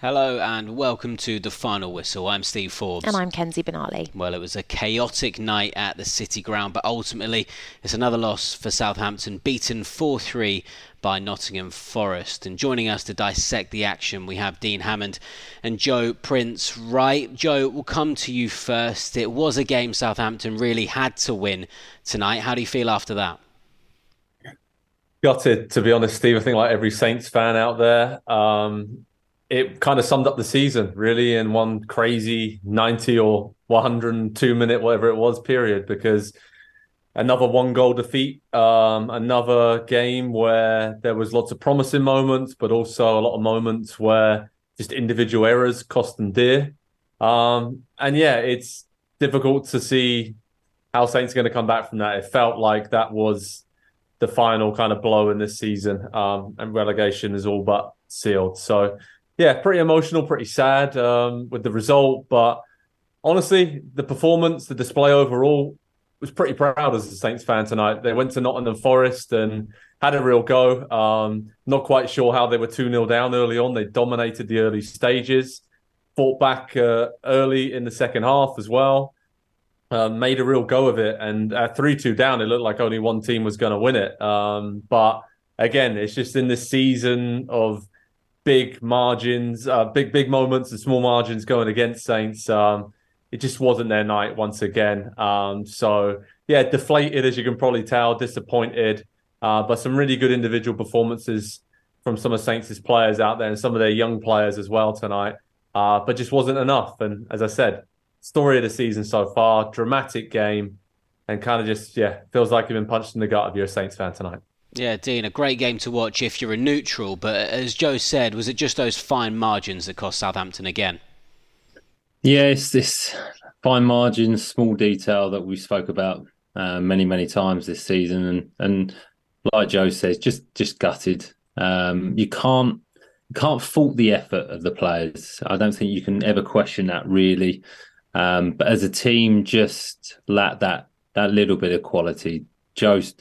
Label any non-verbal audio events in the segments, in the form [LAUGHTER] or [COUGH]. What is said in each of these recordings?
Hello and welcome to the final whistle. I'm Steve Forbes. And I'm Kenzie Benali. Well, it was a chaotic night at the City Ground, but ultimately it's another loss for Southampton, beaten 4 3 by Nottingham Forest. And joining us to dissect the action, we have Dean Hammond and Joe Prince-Wright, Joe, we'll come to you first. It was a game Southampton really had to win tonight. How do you feel after that? Gutted, to be honest, Steve. I think like every Saints fan out there. Um, it kind of summed up the season really in one crazy 90 or 102 minute whatever it was period because another one goal defeat um, another game where there was lots of promising moments but also a lot of moments where just individual errors cost them dear. Um, and yeah it's difficult to see how saints are going to come back from that. It felt like that was the final kind of blow in this season. Um, and relegation is all but sealed. So yeah, pretty emotional, pretty sad um, with the result. But honestly, the performance, the display overall, was pretty proud as a Saints fan tonight. They went to Nottingham Forest and had a real go. Um, not quite sure how they were 2 0 down early on. They dominated the early stages, fought back uh, early in the second half as well. Uh, made a real go of it, and at three two down, it looked like only one team was going to win it. Um, but again, it's just in this season of big margins, uh, big big moments and small margins going against Saints. Um, it just wasn't their night once again. Um, so yeah, deflated as you can probably tell, disappointed, uh, but some really good individual performances from some of Saints' players out there and some of their young players as well tonight. Uh, but just wasn't enough. And as I said, story of the season so far, dramatic game, and kind of just yeah feels like you've been punched in the gut if you're a Saints fan tonight. Yeah, Dean, a great game to watch if you're a neutral. But as Joe said, was it just those fine margins that cost Southampton again? Yeah, it's this fine margins, small detail that we spoke about uh, many, many times this season, and and like Joe says, just just gutted. Um, you can't you can't fault the effort of the players. I don't think you can ever question that really. Um, but as a team, just lack that that little bit of quality. Joe's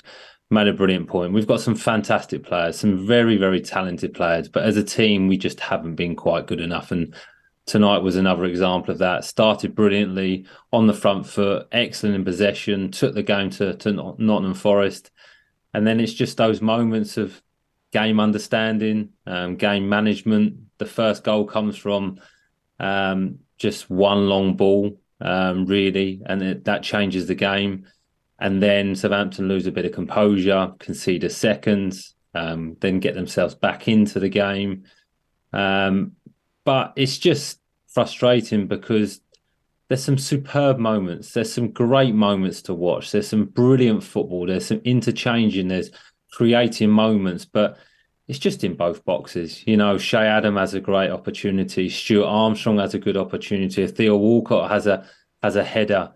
made a brilliant point. We've got some fantastic players, some very, very talented players, but as a team, we just haven't been quite good enough. And tonight was another example of that. Started brilliantly on the front foot, excellent in possession, took the game to, to Nottingham Forest. And then it's just those moments of game understanding, um, game management. The first goal comes from um, just one long ball, um, really, and it, that changes the game and then Southampton lose a bit of composure, concede a second, um, then get themselves back into the game. Um, but it's just frustrating because there's some superb moments. There's some great moments to watch. There's some brilliant football. There's some interchanging. There's creating moments, but it's just in both boxes. You know, Che Adam has a great opportunity. Stuart Armstrong has a good opportunity. Theo Walcott has a has a header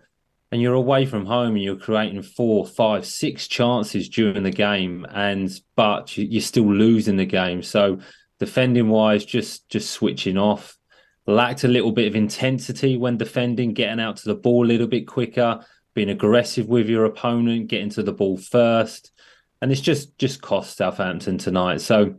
and you're away from home and you're creating four, five, six chances during the game, and but you're still losing the game. So defending wise, just just switching off. Lacked a little bit of intensity when defending, getting out to the ball a little bit quicker, being aggressive with your opponent, getting to the ball first, and it's just just cost Southampton tonight. So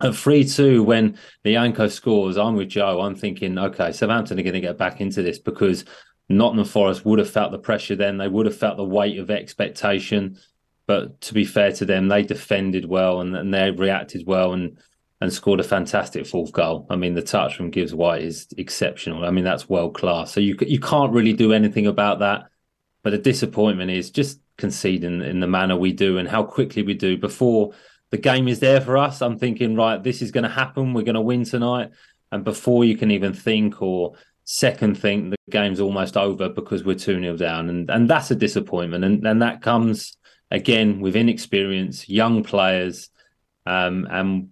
at 3 2, when Lyanco scores, I'm with Joe. I'm thinking, okay, Southampton are going to get back into this because Nottingham Forest would have felt the pressure then. They would have felt the weight of expectation. But to be fair to them, they defended well and, and they reacted well and and scored a fantastic fourth goal. I mean, the touch from Gibbs White is exceptional. I mean, that's world class. So you you can't really do anything about that. But the disappointment is just conceding in the manner we do and how quickly we do before the game is there for us. I'm thinking, right, this is going to happen. We're going to win tonight. And before you can even think or second think the game's almost over because we're 2 0 down. And, and that's a disappointment. And, and that comes, again, with inexperience, young players. Um, and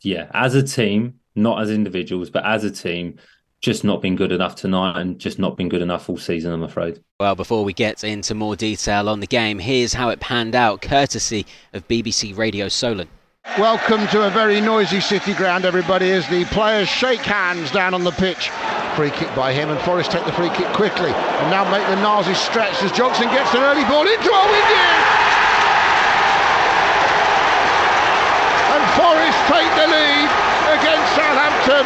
yeah, as a team, not as individuals, but as a team, just not been good enough tonight and just not been good enough all season, I'm afraid. Well, before we get into more detail on the game, here's how it panned out, courtesy of BBC Radio Solent. Welcome to a very noisy city ground, everybody, as the players shake hands down on the pitch. Free kick by him, and Forest take the free kick quickly. And now make the Nazi stretch as Johnson gets an early ball into Owen And Forest take the lead against Southampton.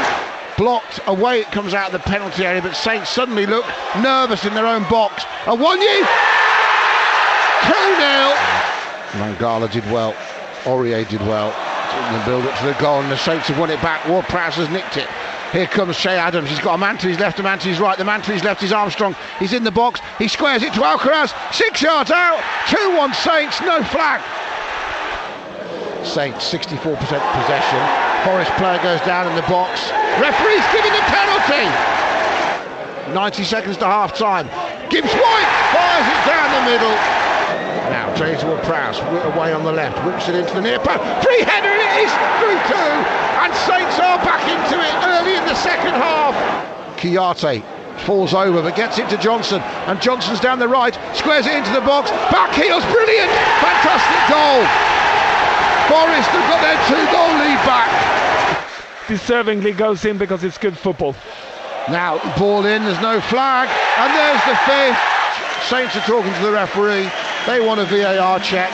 blocked away. It comes out of the penalty area, but Saints suddenly look nervous in their own box. A one 2 0. Mangala did well. Aurier did well. In the build up to the goal, and the Saints have won it back. Ward Prowse has nicked it. Here comes Che Adams. He's got a man to his left, a man to his right. The man to his left is Armstrong. He's in the box. He squares it to Alcaraz. Six yards out. 2 1 Saints. No flag. Saints 64% possession. Forest player goes down in the box. Referee's giving the penalty. 90 seconds to half time. Gibbs White fires it down the middle. Now James Ward Prowse away on the left, whips it into the near post. Free header it is through two, and Saints are back into it early in the second half. Kouyaté falls over but gets it to Johnson, and Johnson's down the right, squares it into the box. Back heels, brilliant, fantastic goal. Forest have got their two-goal lead back. Deservingly goes in because it's good football. Now ball in, there's no flag, and there's the fifth. Saints are talking to the referee. They want a VAR check.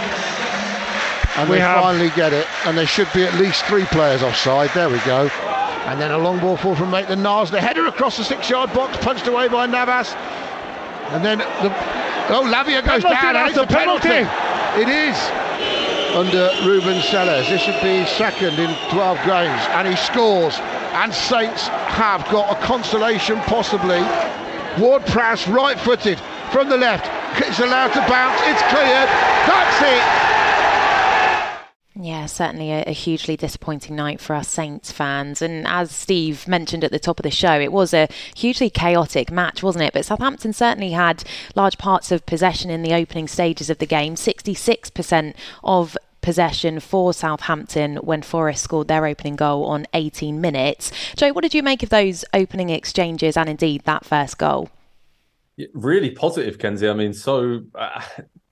And we they have. finally get it. And there should be at least three players offside. There we go. And then a long ball fall from Maitland Niles. The header across the six yard box, punched away by Navas. And then the. Oh, Lavia goes penalty, down. That's a penalty. penalty. It is under Ruben Sellés. This would be second in 12 games. And he scores. And Saints have got a consolation possibly. Ward Prowse right footed from the left. It's allowed to bounce. It's cleared. That's it. Yeah, certainly a, a, hugely disappointing night for us Saints fans. And as Steve mentioned at the top of the show, it was a hugely chaotic match, wasn't it? But Southampton certainly had large parts of possession in the opening stages of the game 66% of possession for Southampton when Forest scored their opening goal on 18 minutes. Joe, what did you make of those opening exchanges and indeed that first goal? Really positive, Kenzie. I mean, so uh,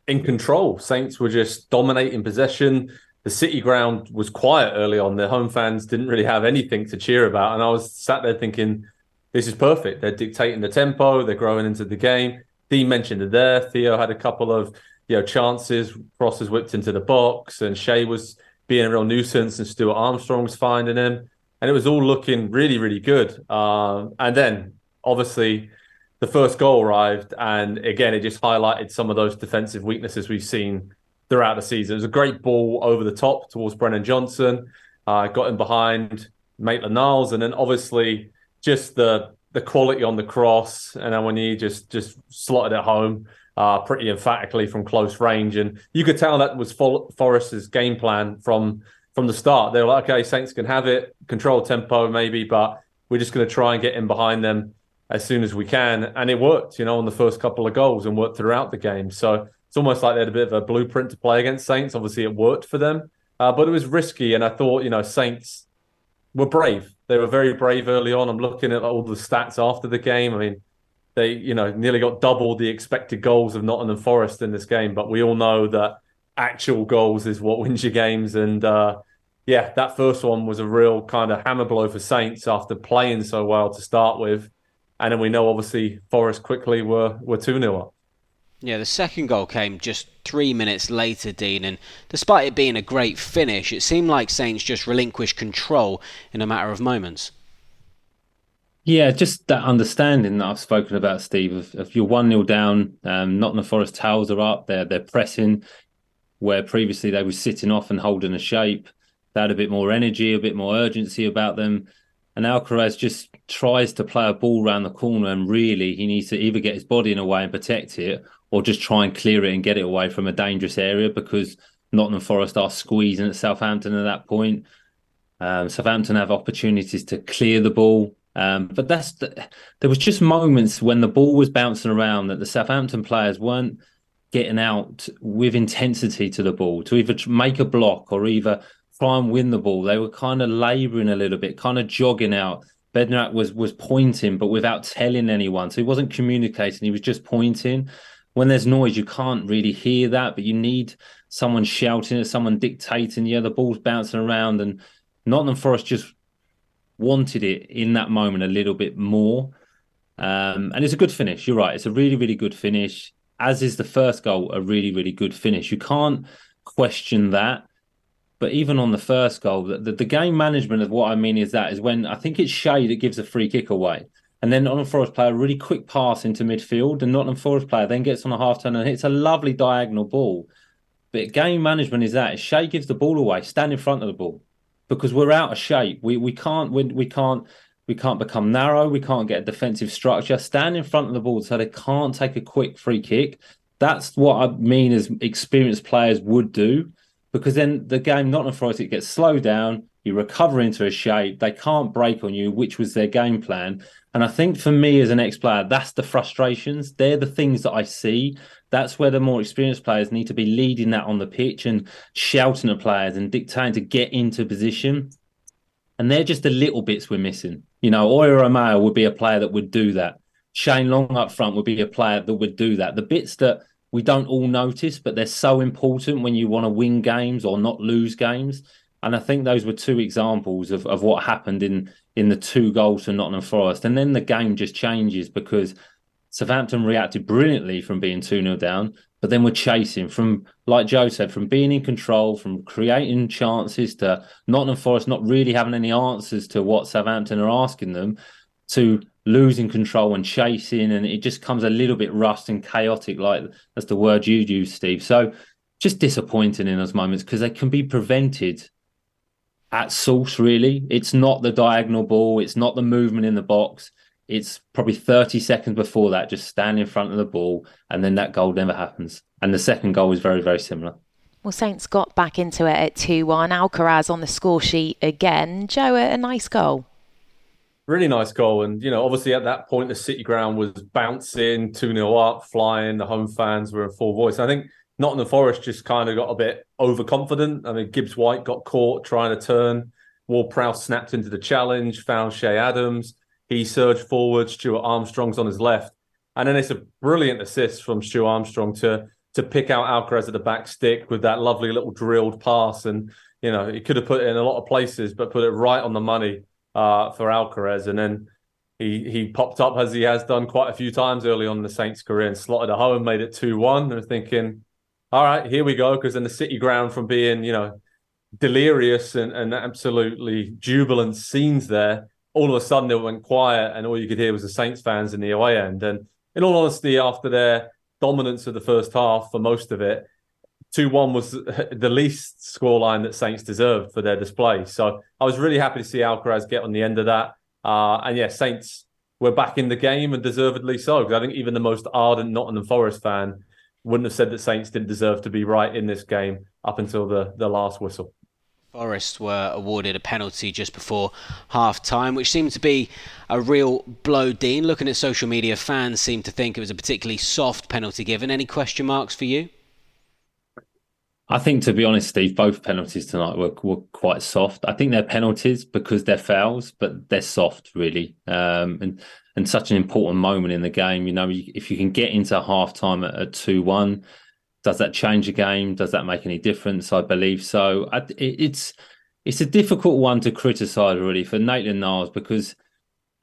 in control. Saints were just dominating possession. The City ground was quiet early on. The home fans didn't really have anything to cheer about. And I was sat there thinking, this is perfect. They're dictating the tempo, they're growing into the game. Dean mentioned it there. Theo had a couple of you know chances. Cross whipped into the box, and Che was being a real nuisance, and Stuart Armstrong was finding him. And it was all looking really, really good. Uh, and then obviously the first goal arrived, and again, it just highlighted some of those defensive weaknesses we've seen throughout the season. It was a great ball over the top towards Brennan Johnson, uh, got him behind Maitland Niles, and then obviously just the the quality on the cross, and he just just slotted it home uh, pretty emphatically from close range, and you could tell that was Forest's game plan from from the start. They were like, okay, Saints can have it, control tempo maybe, but we're just going to try and get in behind them as soon as we can. And it worked, you know, on the first couple of goals and worked throughout the game. So it's almost like they had a bit of a blueprint to play against Saints. Obviously, it worked for them, uh, but it was risky. And I thought, you know, Saints were brave. They were very brave early on. I'm looking at all the stats after the game. I mean, they, you know, nearly got double the expected goals of Nottingham Forest in this game. But we all know that actual goals is what [LAUGHS] wins your games. And uh, yeah, that first one was a real kind of hammer blow for Saints after playing so well to start with. And then we know obviously Forest quickly were were 2 0 up. Yeah, the second goal came just three minutes later, Dean, and despite it being a great finish, it seemed like Saints just relinquished control in a matter of moments. Yeah, just that understanding that I've spoken about, Steve. If, if you're 1 0 down, um, Nottingham Forest towels are up, they're, they're pressing, where previously they were sitting off and holding a shape. They had a bit more energy, a bit more urgency about them. And Alcaraz just tries to play a ball around the corner, and really he needs to either get his body in a way and protect it, or just try and clear it and get it away from a dangerous area because Nottingham Forest are squeezing at Southampton at that point. Um, Southampton have opportunities to clear the ball, um, but that's the, there was just moments when the ball was bouncing around that the Southampton players weren't getting out with intensity to the ball to either make a block or either try and win the ball. They were kind of labouring a little bit, kind of jogging out. Bednarek was was pointing, but without telling anyone. So he wasn't communicating. He was just pointing. When there's noise, you can't really hear that, but you need someone shouting at someone dictating. Yeah, the ball's bouncing around, and Nottingham Forest just wanted it in that moment a little bit more. Um, and it's a good finish. You're right. It's a really, really good finish. As is the first goal, a really, really good finish. You can't question that. But even on the first goal, the, the, game management of what I mean is that is when I think it's Che that gives a free kick away. And then Nottingham Forest player, a really quick pass into midfield, and Nottingham Forest player then gets on a half turn and hits a lovely diagonal ball. But game management is that Che gives the ball away, stand in front of the ball, because we're out of shape. We we can't we, we can't we can't become narrow. We can't get a defensive structure. Stand in front of the ball so they can't take a quick free kick. That's what I mean as experienced players would do, because then the game Forest it gets slowed down. You recover into a shape. They can't break on you, which was their game plan. And I think for me as an ex player, that's the frustrations. They're the things that I see. That's where the more experienced players need to be leading that on the pitch and shouting at players and dictating to get into position. And they're just the little bits we're missing. You know, Oriol Romeu would be a player that would do that. Shane Long up front would be a player that would do that. The bits that we don't all notice, but they're so important when you want to win games or not lose games. And I think those were two examples of, of what happened in in the two goals to Nottingham Forest. And then the game just changes because Southampton reacted brilliantly from being 2 0 down, but then we're chasing from, like Joe said, from being in control, from creating chances to Nottingham Forest not really having any answers to what Southampton are asking them to losing control and chasing. And it just comes a little bit rust and chaotic, like that's the word you use, Steve. So just disappointing in those moments because they can be prevented at source, really. It's not the diagonal ball, it's not the movement in the box. It's probably 30 seconds before that, just stand in front of the ball, and then that goal never happens. And the second goal is very, very similar. Well, Saints got back into it at 2 1. Alcaraz on the score sheet again. Joe, a nice goal. Really nice goal. And, you know, obviously at that point, the City ground was bouncing, 2 0 up, flying. The home fans were in full voice. I think Nottingham Forest just kind of got a bit overconfident. I mean, Gibbs White got caught trying to turn. Ward Prowse snapped into the challenge, found Che Adams. He surged forward. Stuart Armstrong's on his left. And then it's a brilliant assist from Stuart Armstrong to to pick out Alcaraz at the back stick with that lovely little drilled pass. And, you know, he could have put it in a lot of places, but put it right on the money uh, for Alcaraz. And then he he popped up as he has done quite a few times early on in the Saints' career and slotted a home, made it 2 1. And thinking, all right, here we go. Because then the City ground from being, you know, delirious and, and absolutely jubilant scenes there, all of a sudden it went quiet, and all you could hear was the Saints fans in the away end. And in all honesty, after their dominance of the first half for most of it, 2 1 was the least scoreline that Saints deserved for their display. So I was really happy to see Alcaraz get on the end of that. Uh, and yeah, Saints were back in the game and deservedly so. Because I think even the most ardent Nottingham Forest fan wouldn't have said that Saints didn't deserve to be right in this game up until the, the last whistle. Forest were awarded a penalty just before half time, which seemed to be a real blow, Dean. Looking at social media, fans seem to think it was a particularly soft penalty given. Any question marks for you? I think, to be honest, Steve, both penalties tonight were, were quite soft. I think they're penalties because they're fouls, but they're soft, really. Um, and and such an important moment in the game. You know, if you can get into half time at, two one, does that change the game? Does that make any difference? I believe so. I, it, it's it's a difficult one to criticise really for Maitland Niles because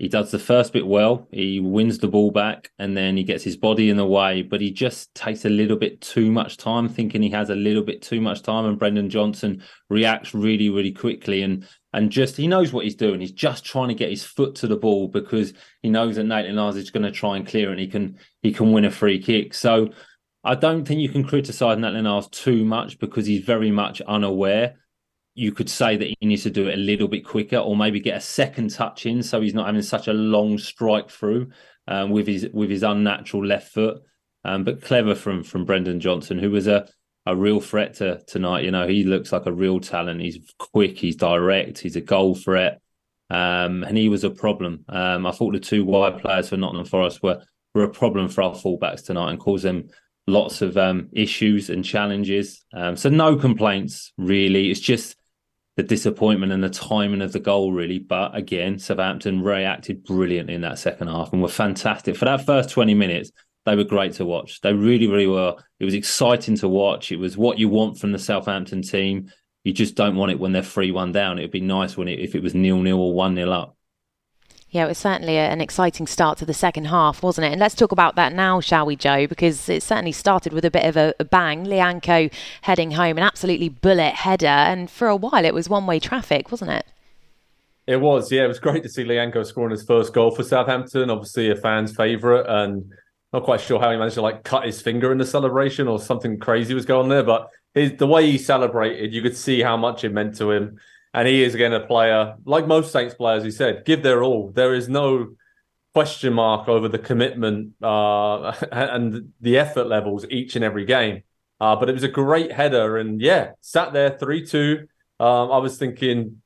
he does the first bit well. He wins the ball back and then he gets his body in the way, but he just takes a little bit too much time, thinking he has a little bit too much time. And Brendan Johnson reacts really, really quickly and and just he knows what he's doing. He's just trying to get his foot to the ball because he knows that Maitland Niles is going to try and clear and he can he can win a free kick. So I don't think you can criticise Maitland Niles too much because he's very much unaware you could say that he needs to do it a little bit quicker or maybe get a second touch in so he's not having such a long strike through um, with his with his unnatural left foot. Um, but clever from from Brendan Johnson, who was a a real threat to tonight. You know, he looks like a real talent. He's quick, he's direct, he's a goal threat, um, and he was a problem. Um, I thought the two wide players for Nottingham Forest were were a problem for our fullbacks tonight and caused them lots of um, issues and challenges. Um, so no complaints really. It's just the disappointment and the timing of the goal, really. But again, Southampton reacted brilliantly in that second half and were fantastic. For that first 20 minutes, they were great to watch. They really, really were. It was exciting to watch. It was what you want from the Southampton team. You just don't want it when they're 3 1 down. It would be nice when it, if it was nil nil or 1 nil up. Yeah, it was certainly an exciting start to the second half, wasn't it? And let's talk about that now, shall we, Joe? Because it certainly started with a bit of a, bang. Lyanco heading home, an absolutely bullet header, and for a while it was one way traffic, wasn't it? It was, yeah. It was great to see Lyanco scoring his first goal for Southampton. Obviously, a fan's favourite, and not quite sure how he managed to like cut his finger in the celebration or something crazy was going there. But his, the way he celebrated, you could see how much it meant to him. And he is again a player, like most Saints players, he said, give their all. There is no question mark over the commitment uh, [LAUGHS] and the effort levels each and every game. Uh, but it was a great header, and yeah, sat there three two. Um, I was thinking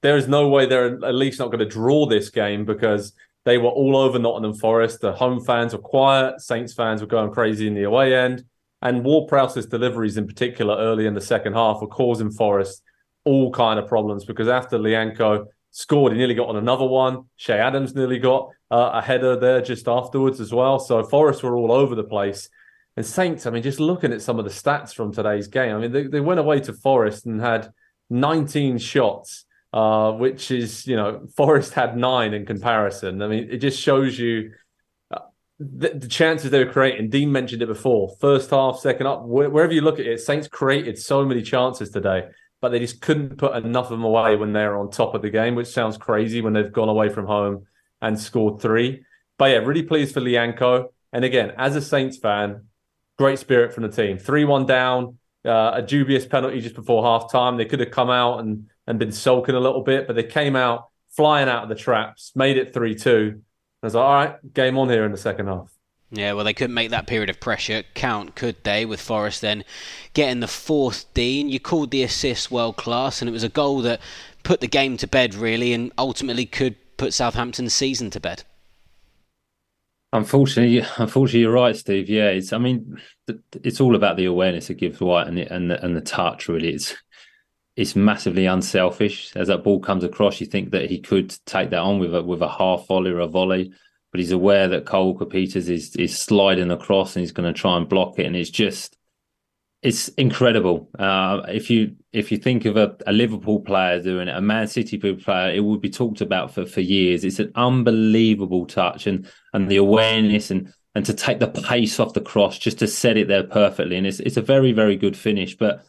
there is no way they're at least not going to draw this game because they were all over Nottingham Forest. The home fans were quiet, Saints fans were going crazy in the away end, and Ward Prowse's deliveries in particular early in the second half were causing Forest all kind of problems because after Lyanco scored, he nearly got on another one. Che Adams nearly got uh, a header there just afterwards as well. So Forest were all over the place. And Saints, I mean, just looking at some of the stats from today's game, I mean, they, they went away to Forest and had 19 shots, uh, which is, you know, Forest had nine in comparison. I mean, it just shows you uh, the, the, chances they were creating. Dean mentioned it before. First half, second up, wherever you look at it, Saints created so many chances today but they just couldn't put enough of them away when they're on top of the game, which sounds crazy when they've gone away from home and scored three. But yeah, really pleased for Lyanco. And again, as a Saints fan, great spirit from the team. 3 1 down, uh, a dubious penalty just before half time. They could have come out and, and been sulking a little bit, but they came out flying out of the traps, made it 3 2. I was like, all right, game on here in the second half. Yeah, well, they couldn't make that period of pressure count, could they? With Forest then getting the fourth Dean. You called the assist world class, and it was a goal that put the game to bed, really, and ultimately could put Southampton's season to bed. Unfortunately, unfortunately, you're right, Steve. Yeah, it's. I mean, it's all about the awareness it gives White and the, and the, and the touch. Really, it's it's massively unselfish. As that ball comes across, you think that he could take that on with a with a half volley or a volley but he's aware that Cole Peters is is sliding across and he's going to try and block it, and it's just it's incredible. Uh, if you if you think of a, a, Liverpool player doing it, a Man City player, it would be talked about for, for years. It's an unbelievable touch and and the awareness and and to take the pace off the cross just to set it there perfectly. And it's it's a very very good finish, but.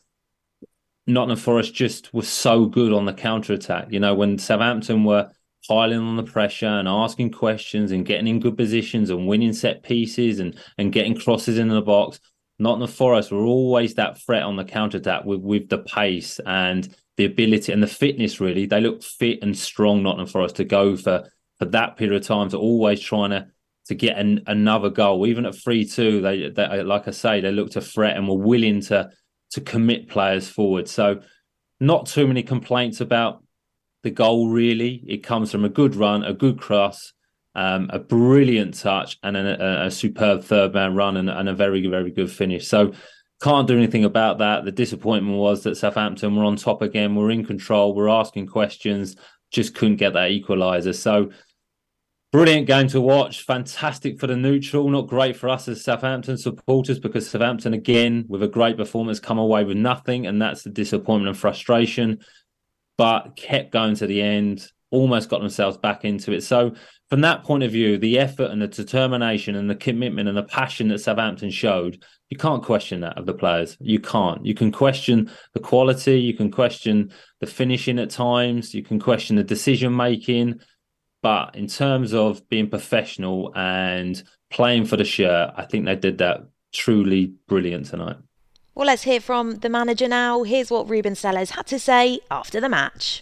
Nottingham Forest just was so good on the counter attack. You know, when Southampton were piling on the pressure and asking questions and getting in good positions and winning set pieces and and getting crosses in the box. Nottingham Forest were always that threat on the counter attack with with the pace and the ability and the fitness. Really, they look fit and strong. Nottingham Forest to go for for that period of time to always trying to to get an, another goal, even at three two. They, they like I say, they looked to threat and were willing to to commit players forward. So not too many complaints about the goal really. It comes from a good run, a good cross, um, a brilliant touch, and a, a superb third man run, and, and, a very, very good finish. So can't do anything about that. The disappointment was that Southampton were on top again. We're in control. We're asking questions. Just couldn't get that equaliser. So brilliant game to watch. Fantastic for the neutral. Not great for us as Southampton supporters because Southampton again with a great performance come away with nothing, and that's the disappointment and frustration but kept going to the end, almost got themselves back into it. So, from that point of view, the effort and the determination and the commitment and the passion that Southampton showed, you can't question that of the players. You can't. You can question the quality, you can question the finishing at times, you can question the decision making. But in terms of being professional and playing for the shirt, I think they did that truly brilliant tonight. Well, let's hear from the manager now. Here's what Ruben Sellés had to say after the match.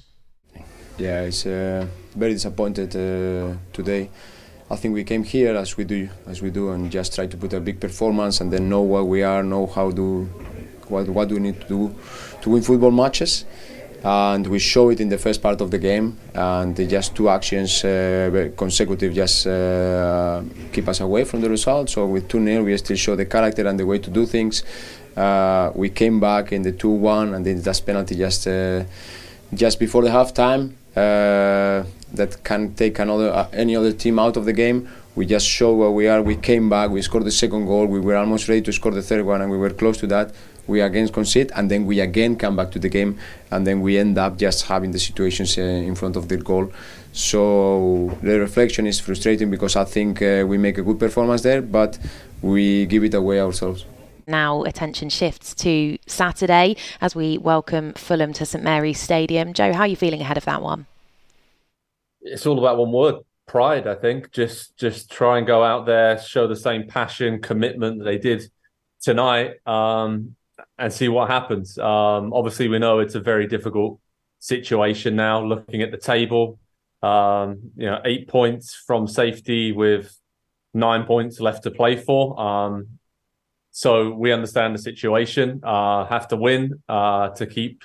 Yeah, it's uh, very disappointed uh, today. I think we came here as we do, as we do, and just try to put a big performance, and then know what we are, know how do, what what do we need to do to win football matches, and we show it in the first part of the game, and just two actions uh, consecutive just uh, keep us away from the result. So with 2-0, we still show the character and the way to do things uh, we came back in the 2-1 and then that penalty just uh, just before the halftime uh, that can take another uh, any other team out of the game. We just show where we are. We came back. We scored the second goal. We were almost ready to score the third one, and we were close to that. we again concede, and then we again come back to the game, and then we end up just having the situations uh, in front of the goal. So the reflection is frustrating because I think uh, we make a good performance there, but we give it away ourselves. Now, attention shifts to Saturday as we welcome Fulham to St Mary's Stadium. Joe, how are you feeling ahead of that one? It's all about one word pride, I think. Just just try and go out there, show the same passion, commitment that they did tonight, um, and see what happens. Um, obviously, we know it's a very difficult situation now. Looking at the table, um, you know, eight points from safety with nine points left to play for. Um, so we understand the situation. Uh, have to win uh, to keep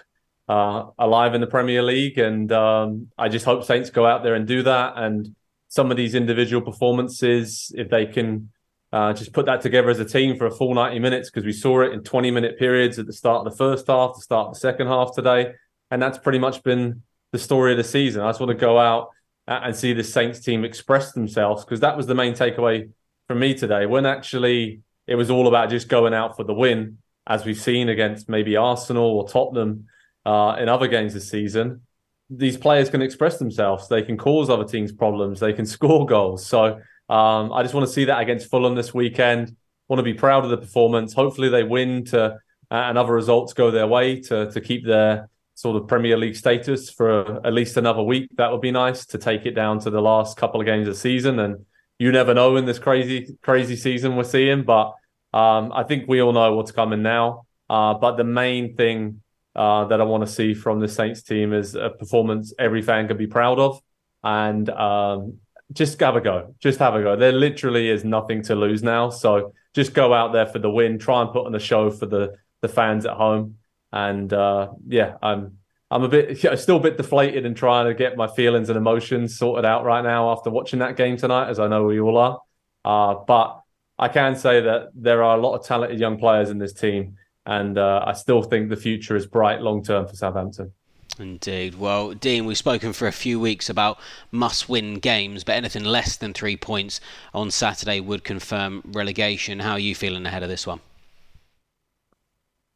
uh, alive in the Premier League, and um, I just hope Saints go out there and do that. And some of these individual performances, if they can uh, just put that together as a team for a full 90 minutes, because we saw it in 20 minute periods at the start of the first half, the start of the second half today. And that's pretty much been the story of the season. I just want to go out and see the Saints team express themselves because that was the main takeaway from me today. When actually it was all about just going out for the win, as we've seen against maybe Arsenal or Tottenham uh, in other games this season. These players can express themselves. They can cause other teams problems. They can [LAUGHS] score goals. So um, I just want to see that against Fulham this weekend. Want to be proud of the performance. Hopefully they win to uh, and other results go their way to to keep their sort of Premier League status for at least another week. That would be nice to take it down to the last couple of games of the season. And you never know in this crazy, crazy season we're seeing. But um, I think we all know what's coming now. Uh, but the main thing uh, that I want to see from the Saints team is a performance every fan can be proud of. And um, just have a go. Just have a go. There literally is nothing to lose now. So just go out there for the win. Try and put on a show for the the fans at home. And uh, yeah, I'm I'm a bit [LAUGHS] still a bit deflated and trying to get my feelings and emotions sorted out right now after watching that game tonight, as I know we all are. Uh, but I can say that there are a lot of talented young players in this team, and uh, I still think the future is bright long term for Southampton. Indeed. Well, Dean, we've spoken for a few weeks about must win games, but anything less than three points on Saturday would confirm relegation. How are you feeling ahead of this one?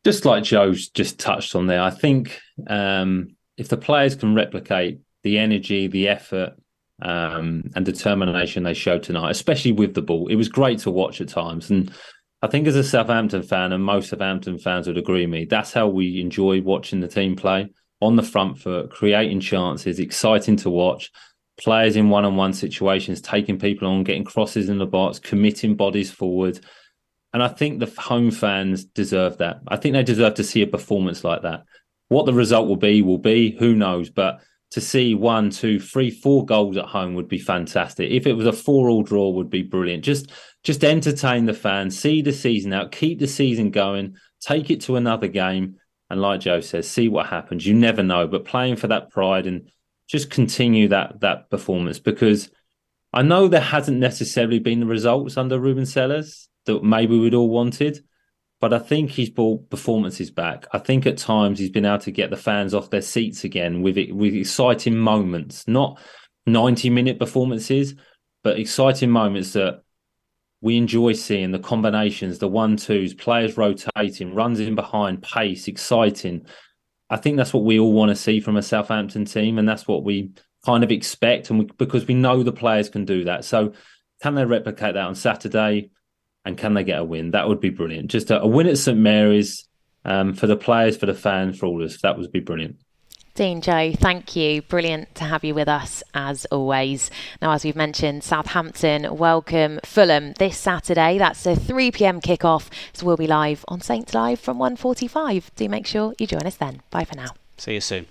Just like Joe's just touched on there, I think um, if the players can replicate the energy, the effort, um, and determination they showed tonight, especially with the ball, it was great to watch at times. And I think as a Southampton fan, and most Southampton fans would agree with me, that's how we enjoy watching the team play on the front foot, creating chances, exciting to watch. Players in one-on-one situations, taking people on, getting crosses in the box, committing bodies forward and I think the home fans deserve that. I think they deserve to see a performance like that. What the result will be, will be, who knows? But to see one, two, three, four goals at home would be fantastic. If it was a four-all draw, would be brilliant. Just, just entertain the fans, see the season out, keep the season going, take it to another game, and like Joe says, see what happens. You never know, but playing for that pride and just continue that that performance because I know there hasn't necessarily been the results under Ruben Sellés that maybe we'd all wanted. But I think he's brought performances back. I think at times he's been able to get the fans off their seats again with it, with exciting moments, not 90 minute performances, but exciting moments that we enjoy seeing the combinations, the one twos, players rotating, runs in behind, pace, exciting. I think that's what we all want to see from a Southampton team, and that's what we kind of expect, and we, because we know the players can do that. So, can they replicate that on Saturday? And can they get a win? That would be brilliant. Just a, a win at St Mary's um, for the players, for the fans, for all of us. That would be brilliant. Dean Joe, thank you. Brilliant to have you with us as always. Now, as we've mentioned, Southampton welcome Fulham this Saturday. That's a 3 pm kickoff. So we'll be live on Saints Live from 1:45. Do make sure you join us then. Bye for now. See you soon.